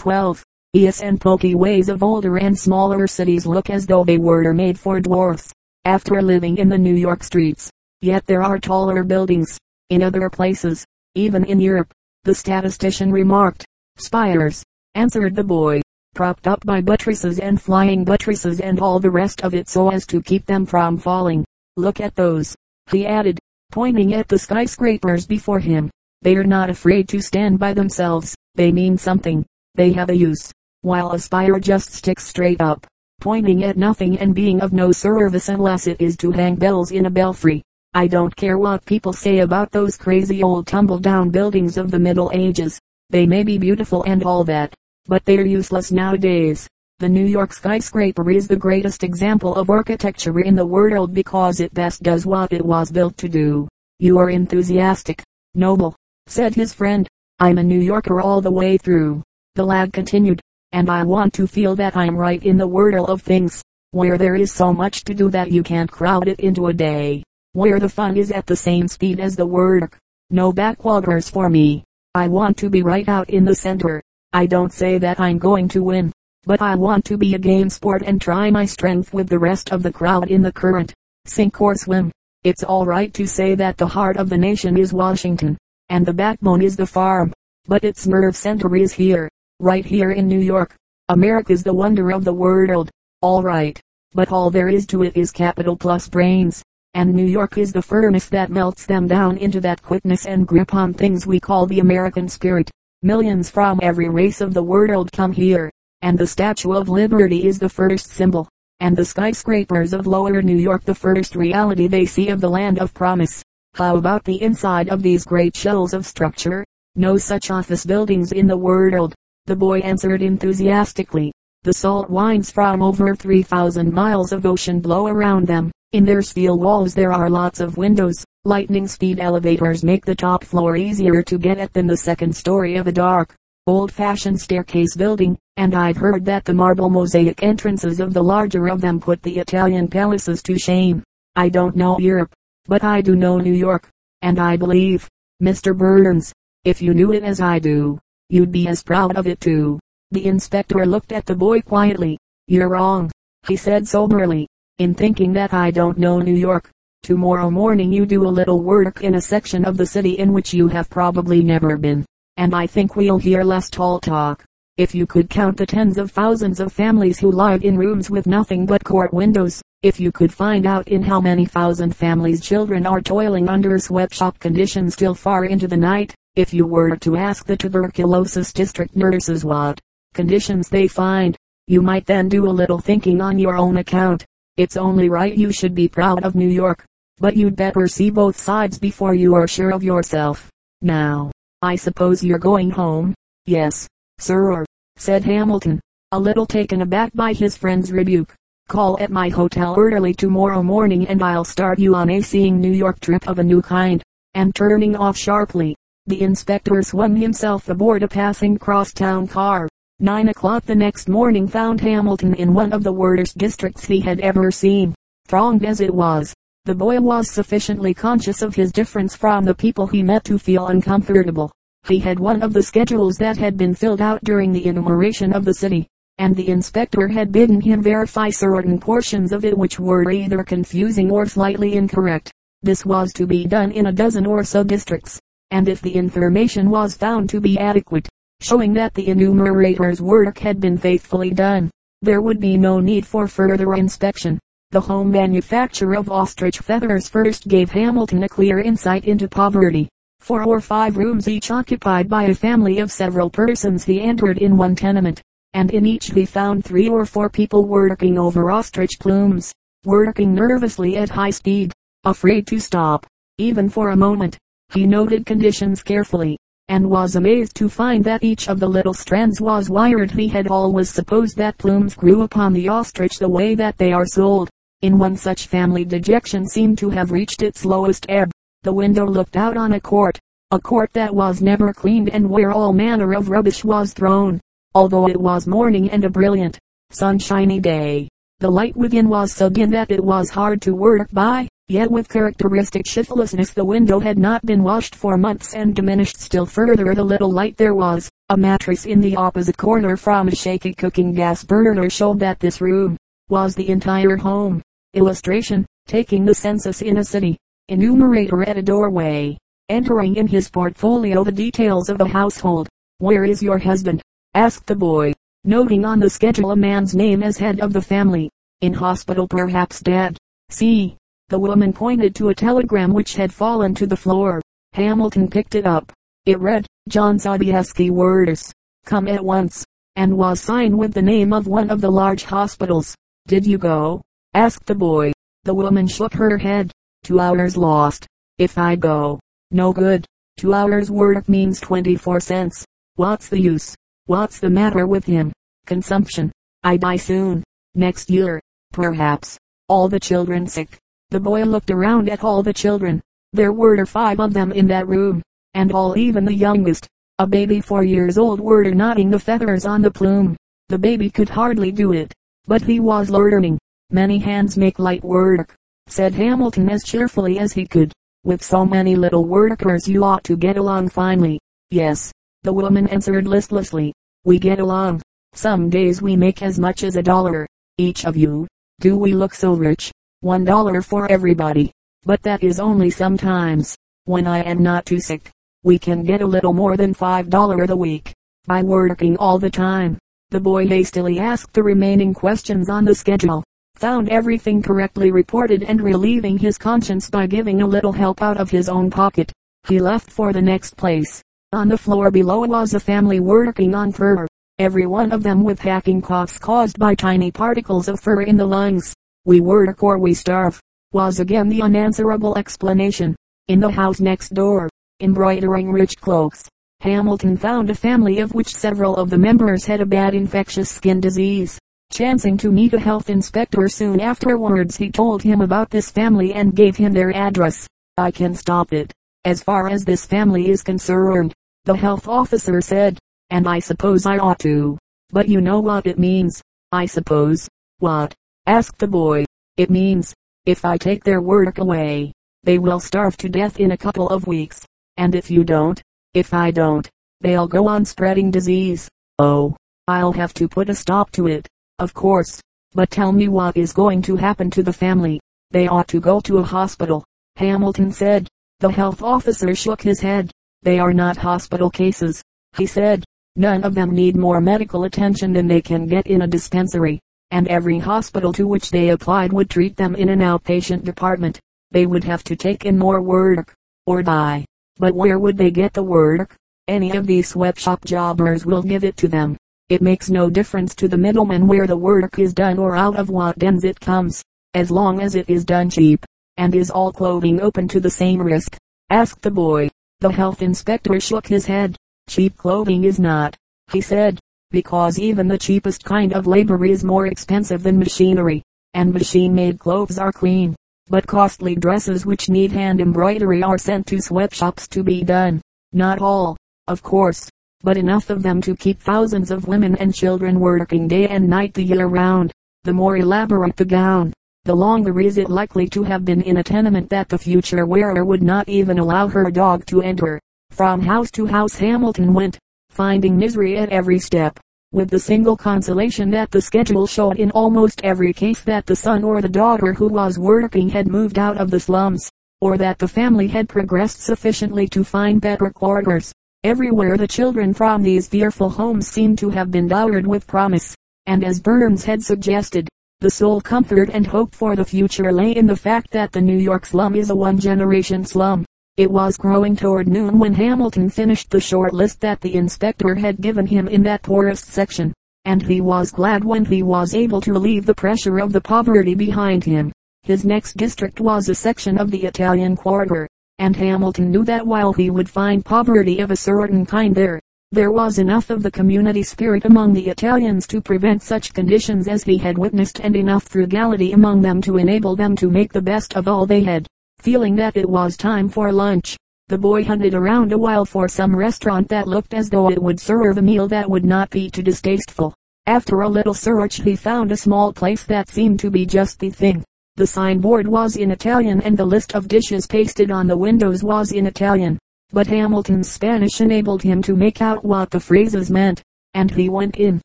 12. Eas and pokey ways of older and smaller cities look as though they were made for dwarfs. After living in the New York streets, yet there are taller buildings. In other places, even in Europe, the statistician remarked. Spires, answered the boy, propped up by buttresses and flying buttresses and all the rest of it so as to keep them from falling. Look at those, he added, pointing at the skyscrapers before him. They are not afraid to stand by themselves. They mean something. They have a use. While a spire just sticks straight up, pointing at nothing and being of no service unless it is to hang bells in a belfry. I don't care what people say about those crazy old tumble down buildings of the Middle Ages. They may be beautiful and all that, but they're useless nowadays. The New York skyscraper is the greatest example of architecture in the world because it best does what it was built to do. You are enthusiastic, noble, said his friend. I'm a New Yorker all the way through. The lad continued, and I want to feel that I'm right in the whirl of things, where there is so much to do that you can't crowd it into a day, where the fun is at the same speed as the work. No backwaters for me. I want to be right out in the center. I don't say that I'm going to win, but I want to be a game sport and try my strength with the rest of the crowd in the current. Sink or swim. It's all right to say that the heart of the nation is Washington and the backbone is the farm. But its nerve center is here, right here in New York. America's the wonder of the world. All right. But all there is to it is capital plus brains. And New York is the furnace that melts them down into that quickness and grip on things we call the American spirit. Millions from every race of the world come here. And the Statue of Liberty is the first symbol. And the skyscrapers of lower New York the first reality they see of the land of promise. How about the inside of these great shells of structure? No such office buildings in the world. The boy answered enthusiastically. The salt winds from over 3,000 miles of ocean blow around them. In their steel walls there are lots of windows. Lightning speed elevators make the top floor easier to get at than the second story of a dark, old-fashioned staircase building, and I've heard that the marble mosaic entrances of the larger of them put the Italian palaces to shame. I don't know Europe, but I do know New York, and I believe, Mr. Burns, if you knew it as I do, you'd be as proud of it too. The inspector looked at the boy quietly. You're wrong, he said soberly, in thinking that I don't know New York. Tomorrow morning you do a little work in a section of the city in which you have probably never been, and I think we'll hear less tall talk. If you could count the tens of thousands of families who live in rooms with nothing but court windows, if you could find out in how many thousand families children are toiling under sweatshop conditions till far into the night, if you were to ask the tuberculosis district nurses what conditions they find, you might then do a little thinking on your own account. It's only right you should be proud of New York, but you'd better see both sides before you are sure of yourself. Now, I suppose you're going home? Yes, sir, said Hamilton, a little taken aback by his friend's rebuke. Call at my hotel early tomorrow morning and I'll start you on a seeing New York trip of a new kind. And turning off sharply, the inspector swung himself aboard a passing crosstown car. Nine o'clock the next morning found Hamilton in one of the worst districts he had ever seen. Thronged as it was, the boy was sufficiently conscious of his difference from the people he met to feel uncomfortable. He had one of the schedules that had been filled out during the enumeration of the city and the inspector had bidden him verify certain portions of it which were either confusing or slightly incorrect. This was to be done in a dozen or so districts, and if the information was found to be adequate, showing that the enumerator's work had been faithfully done, there would be no need for further inspection. The home manufacture of ostrich feathers first gave Hamilton a clear insight into poverty. Four or five rooms each occupied by a family of several persons he entered in one tenement and in each he found three or four people working over ostrich plumes, working nervously at high speed, afraid to stop, even for a moment. He noted conditions carefully, and was amazed to find that each of the little strands was wired. He had always supposed that plumes grew upon the ostrich the way that they are sold. In one such family dejection seemed to have reached its lowest ebb. The window looked out on a court, a court that was never cleaned and where all manner of rubbish was thrown. Although it was morning and a brilliant, sunshiny day, the light within was so dim that it was hard to work by, yet with characteristic shiftlessness the window had not been washed for months and diminished still further the little light there was. A mattress in the opposite corner from a shaky cooking gas burner showed that this room was the entire home. Illustration, taking the census in a city. Enumerator at a doorway. Entering in his portfolio the details of the household. Where is your husband? asked the boy, noting on the schedule a man's name as head of the family. In hospital perhaps dead. See. The woman pointed to a telegram which had fallen to the floor. Hamilton picked it up. It read, John Sobieski Warders. Come at once. And was signed with the name of one of the large hospitals. Did you go? asked the boy. The woman shook her head. Two hours lost. If I go. No good. Two hours work means 24 cents. What's the use? What's the matter with him? Consumption. I die soon. Next year. Perhaps. All the children sick. The boy looked around at all the children. There were five of them in that room and all even the youngest, a baby four years old were knotting the feathers on the plume. The baby could hardly do it, but he was learning. Many hands make light work, said Hamilton as cheerfully as he could. With so many little workers you ought to get along finely. Yes, the woman answered listlessly. We get along. Some days we make as much as a dollar, each of you. Do we look so rich? One dollar for everybody. But that is only sometimes, when I am not too sick we can get a little more than $5 a week by working all the time. The boy hastily asked the remaining questions on the schedule, found everything correctly reported and relieving his conscience by giving a little help out of his own pocket. He left for the next place. On the floor below was a family working on fur, every one of them with hacking coughs caused by tiny particles of fur in the lungs. We work or we starve, was again the unanswerable explanation. In the house next door, embroidering rich cloaks. Hamilton found a family of which several of the members had a bad infectious skin disease. Chancing to meet a health inspector soon afterwards he told him about this family and gave him their address. I can stop it. As far as this family is concerned, the health officer said, and I suppose I ought to. But you know what it means, I suppose. What? Asked the boy. It means, if I take their work away, they will starve to death in a couple of weeks. And if you don't, if I don't, they'll go on spreading disease. Oh, I'll have to put a stop to it, of course. But tell me what is going to happen to the family. They ought to go to a hospital, Hamilton said. The health officer shook his head. They are not hospital cases, he said. None of them need more medical attention than they can get in a dispensary, and every hospital to which they applied would treat them in an outpatient department. They would have to take in more work, or die. But where would they get the work? Any of these sweatshop jobbers will give it to them. It makes no difference to the middleman where the work is done or out of what dens it comes, as long as it is done cheap. And is all clothing open to the same risk? asked the boy. The health inspector shook his head. Cheap clothing is not, he said, because even the cheapest kind of labor is more expensive than machinery, and machine-made clothes are clean but costly dresses which need hand embroidery are sent to sweatshops to be done. Not all, of course, but enough of them to keep thousands of women and children working day and night the year round. The more elaborate the gown, the longer is it likely to have been in a tenement that the future wearer would not even allow her dog to enter. From house to house Hamilton went, finding misery at every step with the single consolation that the schedule showed in almost every case that the son or the daughter who was working had moved out of the slums, or that the family had progressed sufficiently to find better quarters. Everywhere the children from these fearful homes seemed to have been dowered with promise, and as Burns had suggested, the sole comfort and hope for the future lay in the fact that the New York slum is a one-generation slum. It was growing toward noon when Hamilton finished the short list that the inspector had given him in that poorest section, and he was glad when he was able to leave the pressure of the poverty behind him. His next district was a section of the Italian quarter, and Hamilton knew that while he would find poverty of a certain kind there, there was enough of the community spirit among the Italians to prevent such conditions as he had witnessed and enough frugality among them to enable them to make the best of all they had. Feeling that it was time for lunch, the boy hunted around a while for some restaurant that looked as though it would serve a meal that would not be too distasteful. After a little search he found a small place that seemed to be just the thing. The signboard was in Italian and the list of dishes pasted on the windows was in Italian. but Hamilton's Spanish enabled him to make out what the phrases meant, and he went in.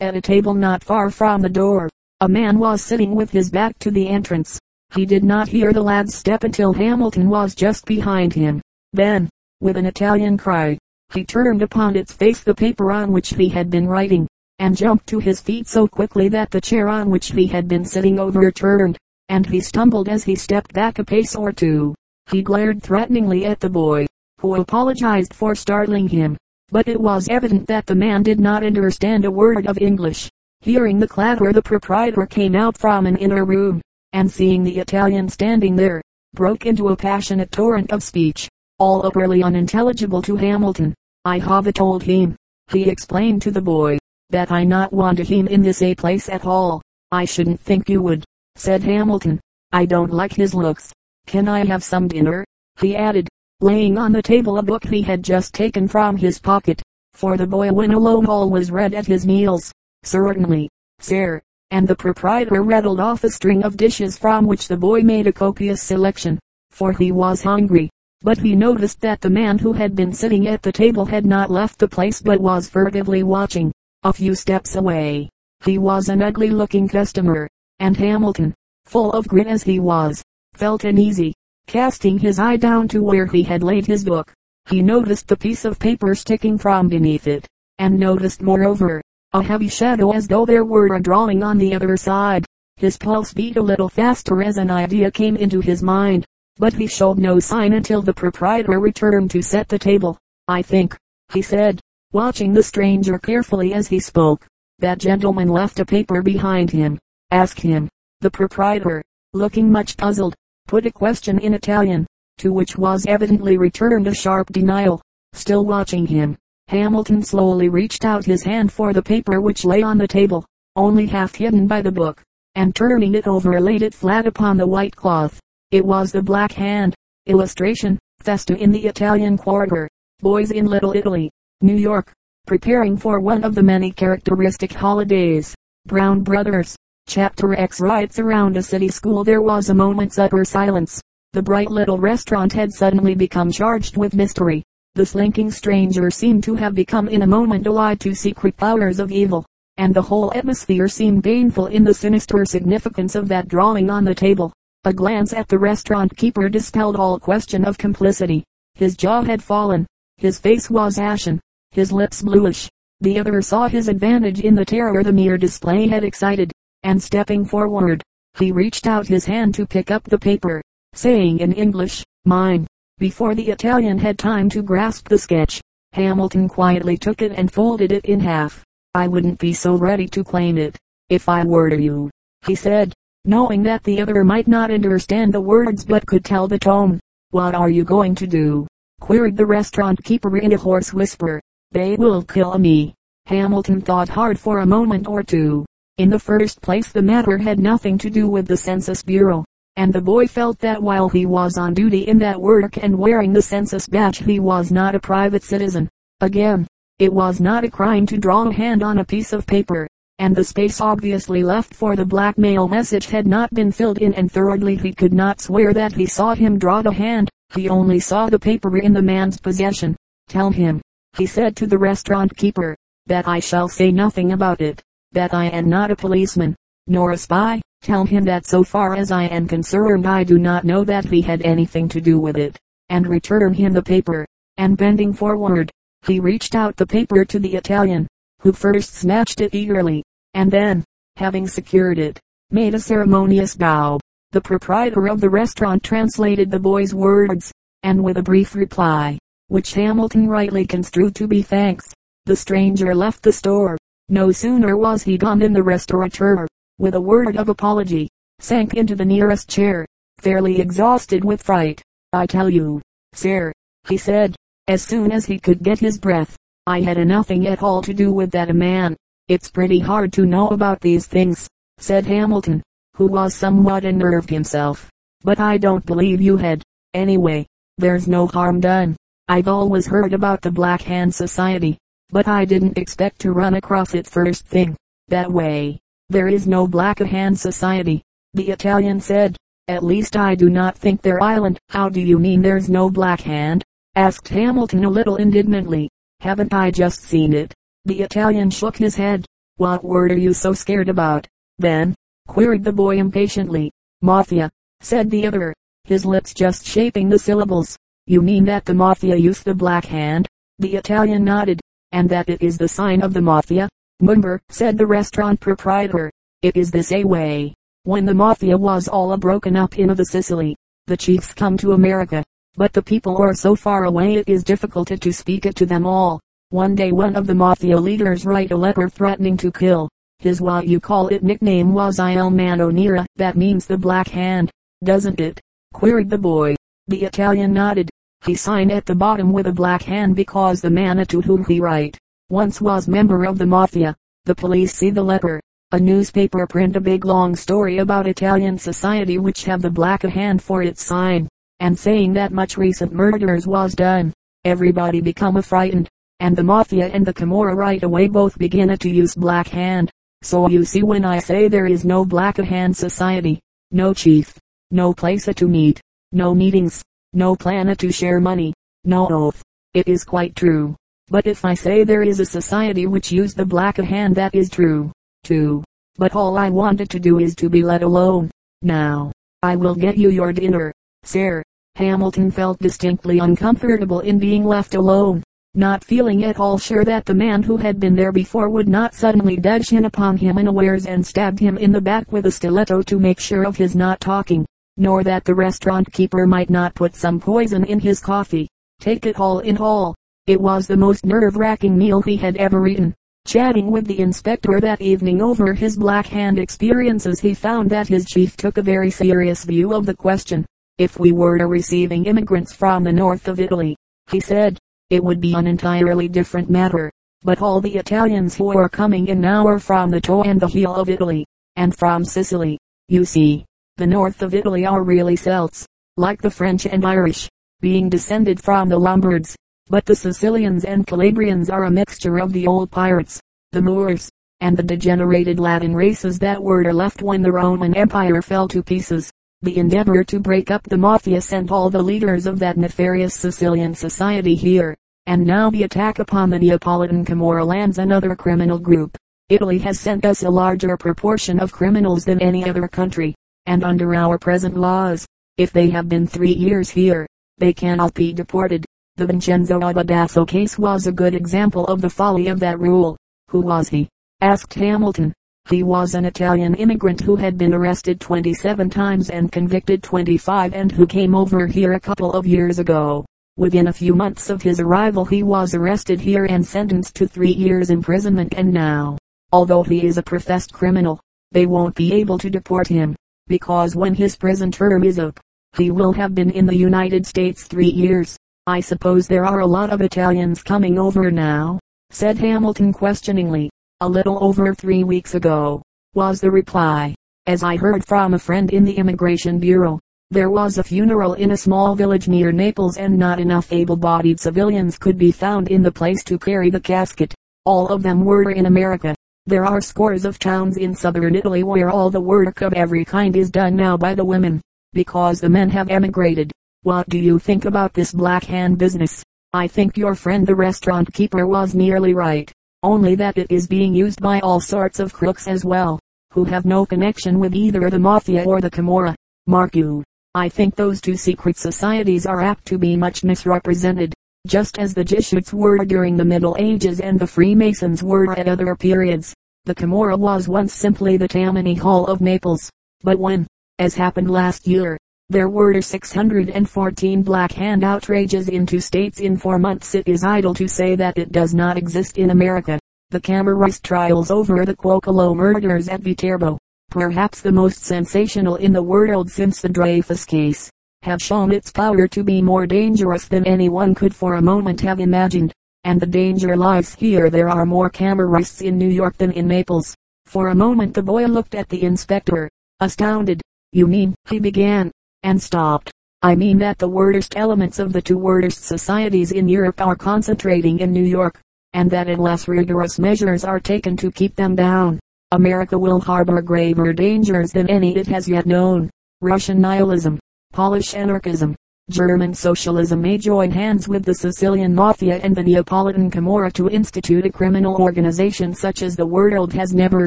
At a table not far from the door, a man was sitting with his back to the entrance. He did not hear the lad's step until Hamilton was just behind him. Then, with an Italian cry, he turned upon its face the paper on which he had been writing, and jumped to his feet so quickly that the chair on which he had been sitting overturned, and he stumbled as he stepped back a pace or two. He glared threateningly at the boy, who apologized for startling him, but it was evident that the man did not understand a word of English. Hearing the clatter the proprietor came out from an inner room, and seeing the Italian standing there, broke into a passionate torrent of speech, all utterly unintelligible to Hamilton. I have told him, he explained to the boy, that I not want him in this a place at all. I shouldn't think you would, said Hamilton. I don't like his looks. Can I have some dinner? He added, laying on the table a book he had just taken from his pocket, for the boy when alone always read at his meals. Certainly, sir, and the proprietor rattled off a string of dishes from which the boy made a copious selection, for he was hungry. But he noticed that the man who had been sitting at the table had not left the place but was furtively watching, a few steps away. He was an ugly looking customer, and Hamilton, full of grit as he was, felt uneasy. Casting his eye down to where he had laid his book, he noticed the piece of paper sticking from beneath it, and noticed moreover, a heavy shadow as though there were a drawing on the other side. His pulse beat a little faster as an idea came into his mind, but he showed no sign until the proprietor returned to set the table. I think, he said, watching the stranger carefully as he spoke, that gentleman left a paper behind him. Ask him. The proprietor, looking much puzzled, put a question in Italian, to which was evidently returned a sharp denial. Still watching him, Hamilton slowly reached out his hand for the paper which lay on the table, only half hidden by the book, and turning it over laid it flat upon the white cloth. It was the Black Hand. Illustration, Festa in the Italian Quarter. Boys in Little Italy, New York, preparing for one of the many characteristic holidays. Brown Brothers. Chapter X Riots around a city school There was a moment's utter silence. The bright little restaurant had suddenly become charged with mystery. The slinking stranger seemed to have become in a moment allied to secret powers of evil, and the whole atmosphere seemed baneful in the sinister significance of that drawing on the table. A glance at the restaurant keeper dispelled all question of complicity. His jaw had fallen, his face was ashen, his lips bluish. The other saw his advantage in the terror the mere display had excited, and stepping forward, he reached out his hand to pick up the paper, saying in English, mine. Before the Italian had time to grasp the sketch, Hamilton quietly took it and folded it in half. I wouldn't be so ready to claim it, if I were you, he said, knowing that the other might not understand the words but could tell the tone. What are you going to do? queried the restaurant keeper in a hoarse whisper. They will kill me. Hamilton thought hard for a moment or two. In the first place the matter had nothing to do with the census bureau and the boy felt that while he was on duty in that work and wearing the census badge he was not a private citizen. Again, it was not a crime to draw a hand on a piece of paper, and the space obviously left for the blackmail message had not been filled in and thirdly he could not swear that he saw him draw the hand, he only saw the paper in the man's possession. Tell him, he said to the restaurant keeper, that I shall say nothing about it, that I am not a policeman, nor a spy, Tell him that so far as I am concerned I do not know that he had anything to do with it, and return him the paper. And bending forward, he reached out the paper to the Italian, who first snatched it eagerly, and then, having secured it, made a ceremonious bow. The proprietor of the restaurant translated the boy's words, and with a brief reply, which Hamilton rightly construed to be thanks, the stranger left the store. No sooner was he gone than the restaurateur, with a word of apology, sank into the nearest chair, fairly exhausted with fright. I tell you, sir, he said, as soon as he could get his breath, I had nothing at all to do with that man. It's pretty hard to know about these things, said Hamilton, who was somewhat unnerved himself. But I don't believe you had. Anyway, there's no harm done. I've always heard about the Black Hand Society, but I didn't expect to run across it first thing, that way. There is no Black Hand Society, the Italian said. At least I do not think their island. How do you mean there's no Black Hand? asked Hamilton a little indignantly. Haven't I just seen it? The Italian shook his head. What word are you so scared about, then? queried the boy impatiently. Mafia, said the other, his lips just shaping the syllables. You mean that the Mafia use the black hand? The Italian nodded, and that it is the sign of the Mafia? Mumber, said the restaurant proprietor. It is this a way. When the Mafia was all a broken up in the Sicily, the chiefs come to America, but the people are so far away it is difficult to speak it to them all. One day one of the Mafia leaders write a letter threatening to kill. His what you call it nickname was Il Mano Nera, that means the black hand, doesn't it? queried the boy. The Italian nodded. He signed at the bottom with a black hand because the man to whom he write, once was member of the Mafia. The police see the letter. A newspaper print a big long story about Italian society which have the black hand for its sign, and saying that much recent murders was done. Everybody become a frightened and the Mafia and the Camorra right away both begin to use Black Hand. So you see when I say there is no Black Hand Society, no chief, no place to meet, no meetings, no plan to share money, no oath, it is quite true. But if I say there is a society which use the Black Hand that is true, too. But all I wanted to do is to be let alone. Now, I will get you your dinner, sir. Hamilton felt distinctly uncomfortable in being left alone not feeling at all sure that the man who had been there before would not suddenly dash in upon him unawares and stab him in the back with a stiletto to make sure of his not talking, nor that the restaurant keeper might not put some poison in his coffee. Take it all in all, it was the most nerve-wracking meal he had ever eaten. Chatting with the inspector that evening over his black hand experiences he found that his chief took a very serious view of the question. If we were to receiving immigrants from the north of Italy, he said, it would be an entirely different matter. But all the Italians who are coming in now are from the toe and the heel of Italy, and from Sicily. You see, the north of Italy are really Celts, like the French and Irish, being descended from the Lombards. But the Sicilians and Calabrians are a mixture of the old pirates, the Moors, and the degenerated Latin races that were left when the Roman Empire fell to pieces. The endeavor to break up the mafia sent all the leaders of that nefarious Sicilian society here. And now the attack upon the Neapolitan Camorra lands another criminal group. Italy has sent us a larger proportion of criminals than any other country. And under our present laws, if they have been three years here, they cannot be deported. The Vincenzo Abadasso case was a good example of the folly of that rule. Who was he? asked Hamilton. He was an Italian immigrant who had been arrested 27 times and convicted 25 and who came over here a couple of years ago. Within a few months of his arrival he was arrested here and sentenced to three years imprisonment and now, although he is a professed criminal, they won't be able to deport him, because when his prison term is up, he will have been in the United States three years. I suppose there are a lot of Italians coming over now, said Hamilton questioningly a little over three weeks ago, was the reply. As I heard from a friend in the Immigration Bureau, there was a funeral in a small village near Naples and not enough able-bodied civilians could be found in the place to carry the casket. All of them were in America. There are scores of towns in southern Italy where all the work of every kind is done now by the women, because the men have emigrated. What do you think about this black hand business? I think your friend the restaurant keeper was nearly right only that it is being used by all sorts of crooks as well, who have no connection with either the Mafia or the Camorra. Mark you, I think those two secret societies are apt to be much misrepresented, just as the Jesuits were during the Middle Ages and the Freemasons were at other periods. The Camorra was once simply the Tammany Hall of Naples, but when, as happened last year, there were 614 Black Hand outrages in two states in four months. It is idle to say that it does not exist in America. The Camorrist trials over the Cuocolo murders at Viterbo, perhaps the most sensational in the world since the Dreyfus case, have shown its power to be more dangerous than anyone could for a moment have imagined. And the danger lies here. There are more Camorrists in New York than in Naples. For a moment the boy looked at the inspector, astounded. You mean, he began, and stopped. I mean that the worst elements of the two worst societies in Europe are concentrating in New York, and that unless rigorous measures are taken to keep them down, America will harbor graver dangers than any it has yet known. Russian nihilism, Polish anarchism, German socialism may join hands with the Sicilian Mafia and the Neapolitan Camorra to institute a criminal organization such as the world has never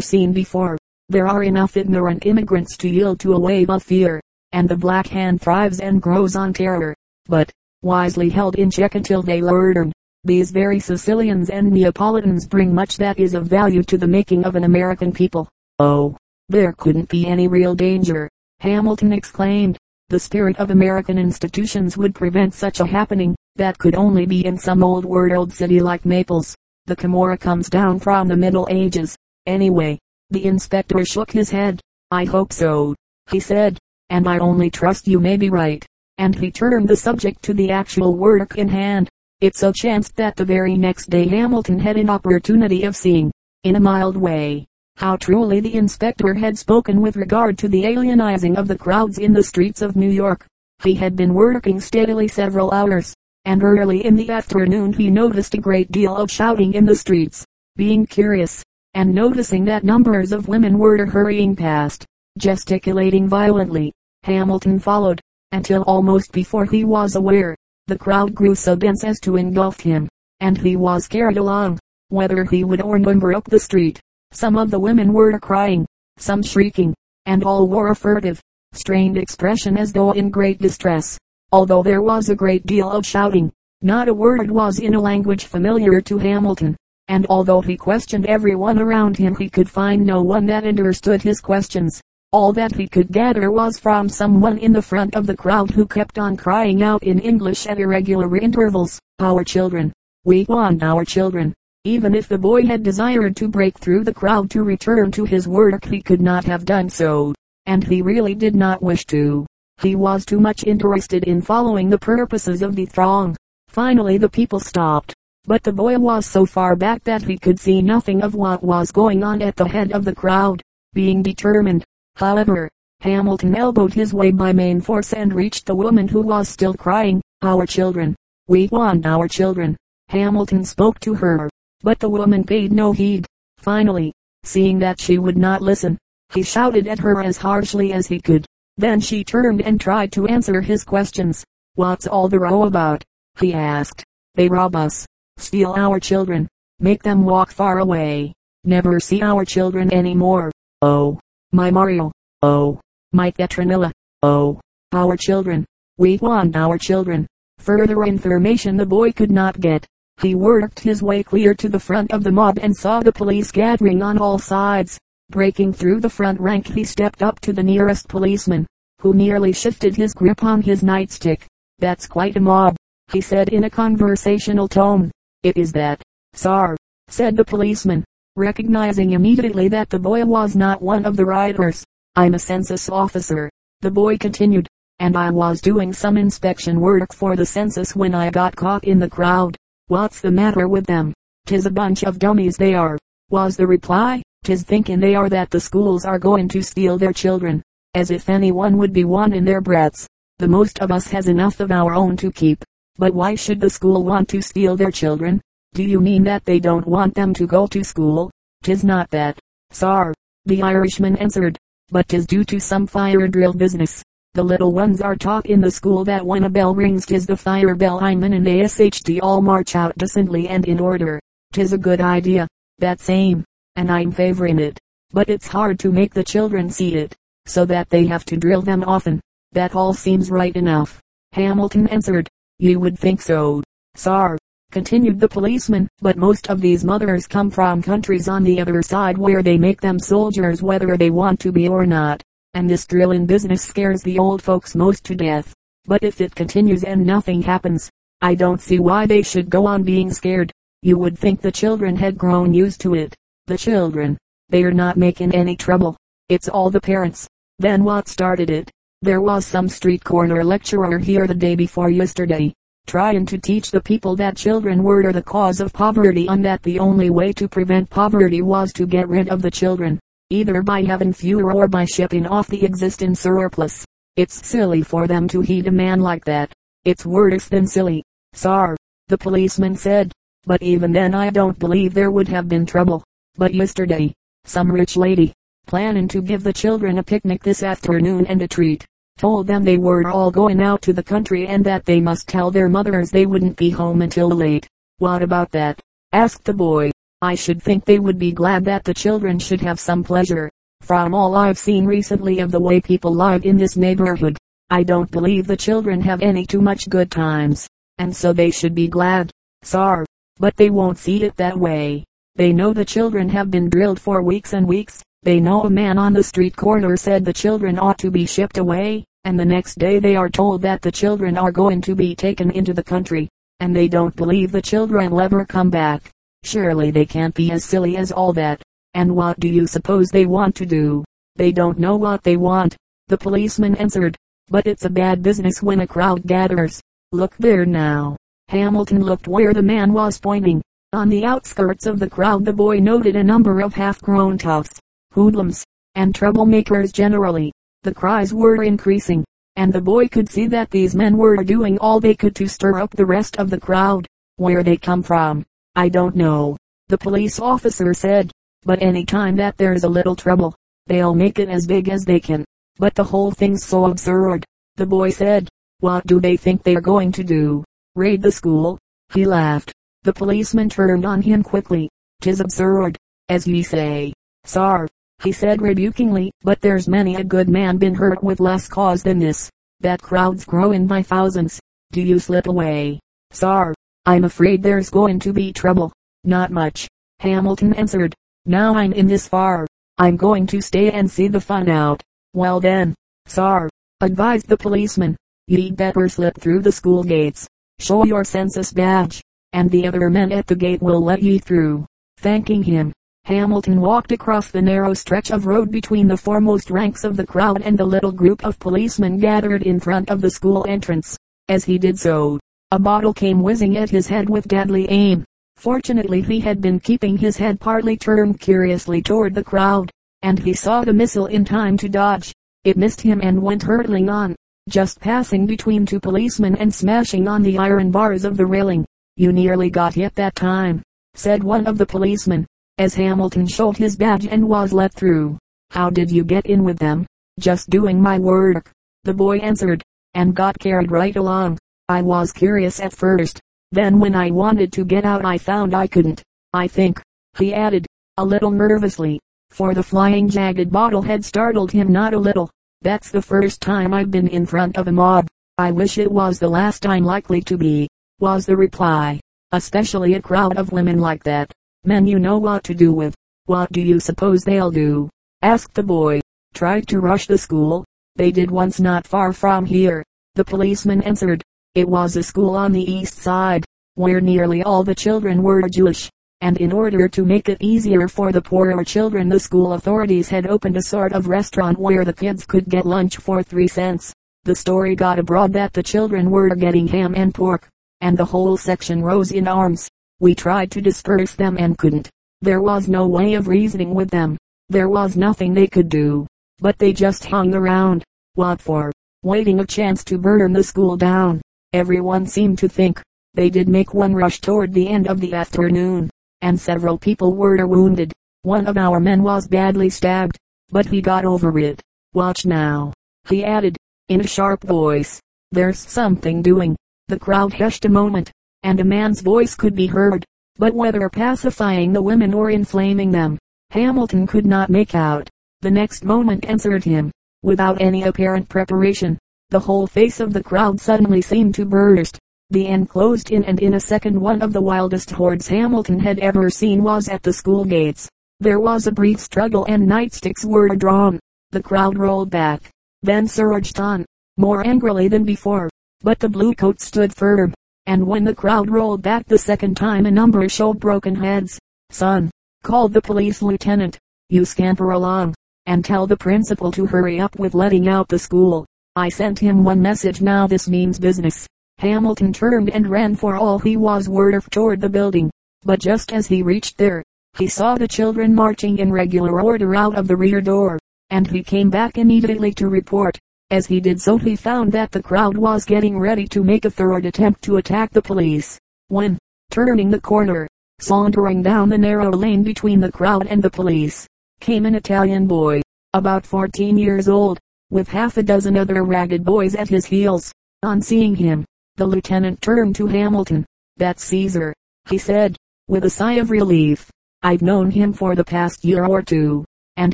seen before. There are enough ignorant immigrants to yield to a wave of fear, and the Black Hand thrives and grows on terror. But, wisely held in check until they learn, these very Sicilians and Neapolitans bring much that is of value to the making of an American people. Oh, there couldn't be any real danger, Hamilton exclaimed. The spirit of American institutions would prevent such a happening. That could only be in some old world city like Naples. The Camorra comes down from the Middle Ages. Anyway, the inspector shook his head. I hope so, he said, and I only trust you may be right. And he turned the subject to the actual work in hand. It so chanced that the very next day Hamilton had an opportunity of seeing, in a mild way, how truly the inspector had spoken with regard to the alienizing of the crowds in the streets of New York. He had been working steadily several hours, and early in the afternoon he noticed a great deal of shouting in the streets. Being curious, and noticing that numbers of women were hurrying past, gesticulating violently, Hamilton followed, until almost before he was aware, the crowd grew so dense as to engulf him, and he was carried along, whether he would or number up the street. Some of the women were crying, some shrieking, and all wore a furtive, strained expression as though in great distress. Although there was a great deal of shouting, not a word was in a language familiar to Hamilton, and although he questioned everyone around him he could find no one that understood his questions. All that he could gather was from someone in the front of the crowd who kept on crying out in English at irregular intervals, Our children. We want our children. Even if the boy had desired to break through the crowd to return to his work he could not have done so, and he really did not wish to. He was too much interested in following the purposes of the throng. Finally the people stopped, but the boy was so far back that he could see nothing of what was going on at the head of the crowd. Being determined, however, Hamilton elbowed his way by main force and reached the woman who was still crying, Our children. We want our children. Hamilton spoke to her, but the woman paid no heed. Finally, seeing that she would not listen, he shouted at her as harshly as he could. Then she turned and tried to answer his questions. What's all the row about? he asked. They rob us, steal our children, make them walk far away, never see our children any more. Oh, my Mario, oh, my Petronilla, oh, our children, we want our children. Further information the boy could not get. He worked his way clear to the front of the mob and saw the police gathering on all sides. Breaking through the front rank he stepped up to the nearest policeman, who nearly shifted his grip on his nightstick. That's quite a mob, he said in a conversational tone. It is that, sir, said the policeman, recognizing immediately that the boy was not one of the rioters. I'm a census officer, the boy continued, and I was doing some inspection work for the census when I got caught in the crowd. What's the matter with them? Tis a bunch of dummies they are, was the reply. Tis thinking they are that the schools are going to steal their children, as if anyone would be wanting their brats. The most of us has enough of our own to keep. But why should the school want to steal their children? Do you mean that they don't want them to go to school? Tis not that, sir, the Irishman answered, but tis due to some fire drill business. The little ones are taught in the school that when a bell rings tis the fire bell Hyman and ASHD all march out decently and in order. Tis a good idea, that same, and I'm favoring it. But it's hard to make the children see it, so that they have to drill them often. That all seems right enough. Hamilton answered, you would think so, sir, continued the policeman, but most of these mothers come from countries on the other side where they make them soldiers whether they want to be or not and this drilling business scares the old folks most to death. But if it continues and nothing happens, I don't see why they should go on being scared. You would think the children had grown used to it. The children, they're not making any trouble. It's all the parents. Then what started it? There was some street corner lecturer here the day before yesterday, trying to teach the people that children were the cause of poverty and that the only way to prevent poverty was to get rid of the children either by having fewer or by shipping off the existing surplus. It's silly for them to heed a man like that. It's worse than silly, sir, the policeman said. But even then I don't believe there would have been trouble. But yesterday, some rich lady, planning to give the children a picnic this afternoon and a treat, told them they were all going out to the country and that they must tell their mothers they wouldn't be home until late. What about that? asked the boy. I should think they would be glad that the children should have some pleasure. From all I've seen recently of the way people live in this neighborhood, I don't believe the children have any too much good times, and so they should be glad. Sar, but they won't see it that way. They know the children have been drilled for weeks and weeks. They know a man on the street corner said the children ought to be shipped away, and the next day they are told that the children are going to be taken into the country, and they don't believe the children will ever come back. Surely they can't be as silly as all that. And what do you suppose they want to do? They don't know what they want. The policeman answered. But it's a bad business when a crowd gathers. Look there now. Hamilton looked where the man was pointing. On the outskirts of the crowd the boy noted a number of half-grown toughs, hoodlums, and troublemakers generally. The cries were increasing, and the boy could see that these men were doing all they could to stir up the rest of the crowd. Where they come from, I don't know, the police officer said, but any time that there's a little trouble, they'll make it as big as they can. But the whole thing's so absurd, the boy said. What do they think they're going to do? Raid the school? He laughed. The policeman turned on him quickly. Tis absurd, as ye say. Sar, he said rebukingly, but there's many a good man been hurt with less cause than this. That crowd's growing by thousands. Do you slip away? Sar, I'm afraid there's going to be trouble. Not much, Hamilton answered. Now I'm in this far. I'm going to stay and see the fun out. Well then, sir, advised the policeman, you'd better slip through the school gates. Show your census badge, and the other men at the gate will let ye through. Thanking him, Hamilton walked across the narrow stretch of road between the foremost ranks of the crowd and the little group of policemen gathered in front of the school entrance. As he did so, a bottle came whizzing at his head with deadly aim. Fortunately he had been keeping his head partly turned curiously toward the crowd, and he saw the missile in time to dodge. It missed him and went hurtling on, just passing between two policemen and smashing on the iron bars of the railing. You nearly got hit that time, said one of the policemen, as Hamilton showed his badge and was let through. How did you get in with them? Just doing my work, the boy answered, and got carried right along. I was curious at first, then when I wanted to get out I found I couldn't. I think, he added, a little nervously, for the flying jagged bottle had startled him not a little. That's the first time I've been in front of a mob. I wish it was the last I'm likely to be, was the reply. Especially a crowd of women like that. Men you know what to do with. What do you suppose they'll do? asked the boy. Tried to rush the school. They did once not far from here. The policeman answered. It was a school on the east side, where nearly all the children were Jewish, and in order to make it easier for the poorer children the school authorities had opened a sort of restaurant where the kids could get lunch for three cents. The story got abroad that the children were getting ham and pork, and the whole section rose in arms. We tried to disperse them and couldn't. There was no way of reasoning with them. There was nothing they could do. But they just hung around. What for? Waiting a chance to burn the school down. Everyone seemed to think. They did make one rush toward the end of the afternoon, and several people were wounded. One of our men was badly stabbed, but he got over it. Watch now, he added, in a sharp voice. There's something doing. The crowd hushed a moment, and a man's voice could be heard, but whether pacifying the women or inflaming them, Hamilton could not make out. The next moment answered him, without any apparent preparation. The whole face of the crowd suddenly seemed to burst. The end closed in and in a second one of the wildest hordes Hamilton had ever seen was at the school gates. There was a brief struggle and nightsticks were drawn. The crowd rolled back, then surged on, more angrily than before. But the blue coat stood firm, and when the crowd rolled back the second time a number showed broken heads. Son, called the police lieutenant, you scamper along, and tell the principal to hurry up with letting out the school. I sent him one message now this means business. Hamilton turned and ran for all he was worth toward the building. But just as he reached there, he saw the children marching in regular order out of the rear door, and he came back immediately to report. As he did so he found that the crowd was getting ready to make a third attempt to attack the police. When, turning the corner, sauntering down the narrow lane between the crowd and the police, came an Italian boy, about 14 years old, with half a dozen other ragged boys at his heels. On seeing him, the lieutenant turned to Hamilton. That's Caesar, he said, with a sigh of relief. I've known him for the past year or two, and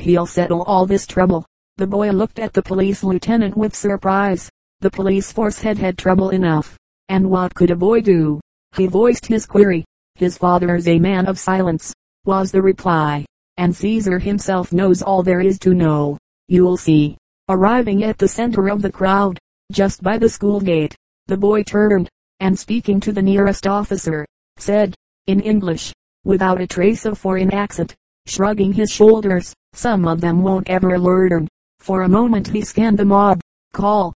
he'll settle all this trouble. The boy looked at the police lieutenant with surprise. The police force had had trouble enough. And what could a boy do? He voiced his query. His father's a man of silence, was the reply. And Caesar himself knows all there is to know. You'll see. Arriving at the center of the crowd, just by the school gate, the boy turned, and speaking to the nearest officer, said, in English, without a trace of foreign accent, shrugging his shoulders, some of them won't ever learn. For a moment he scanned the mob. Call,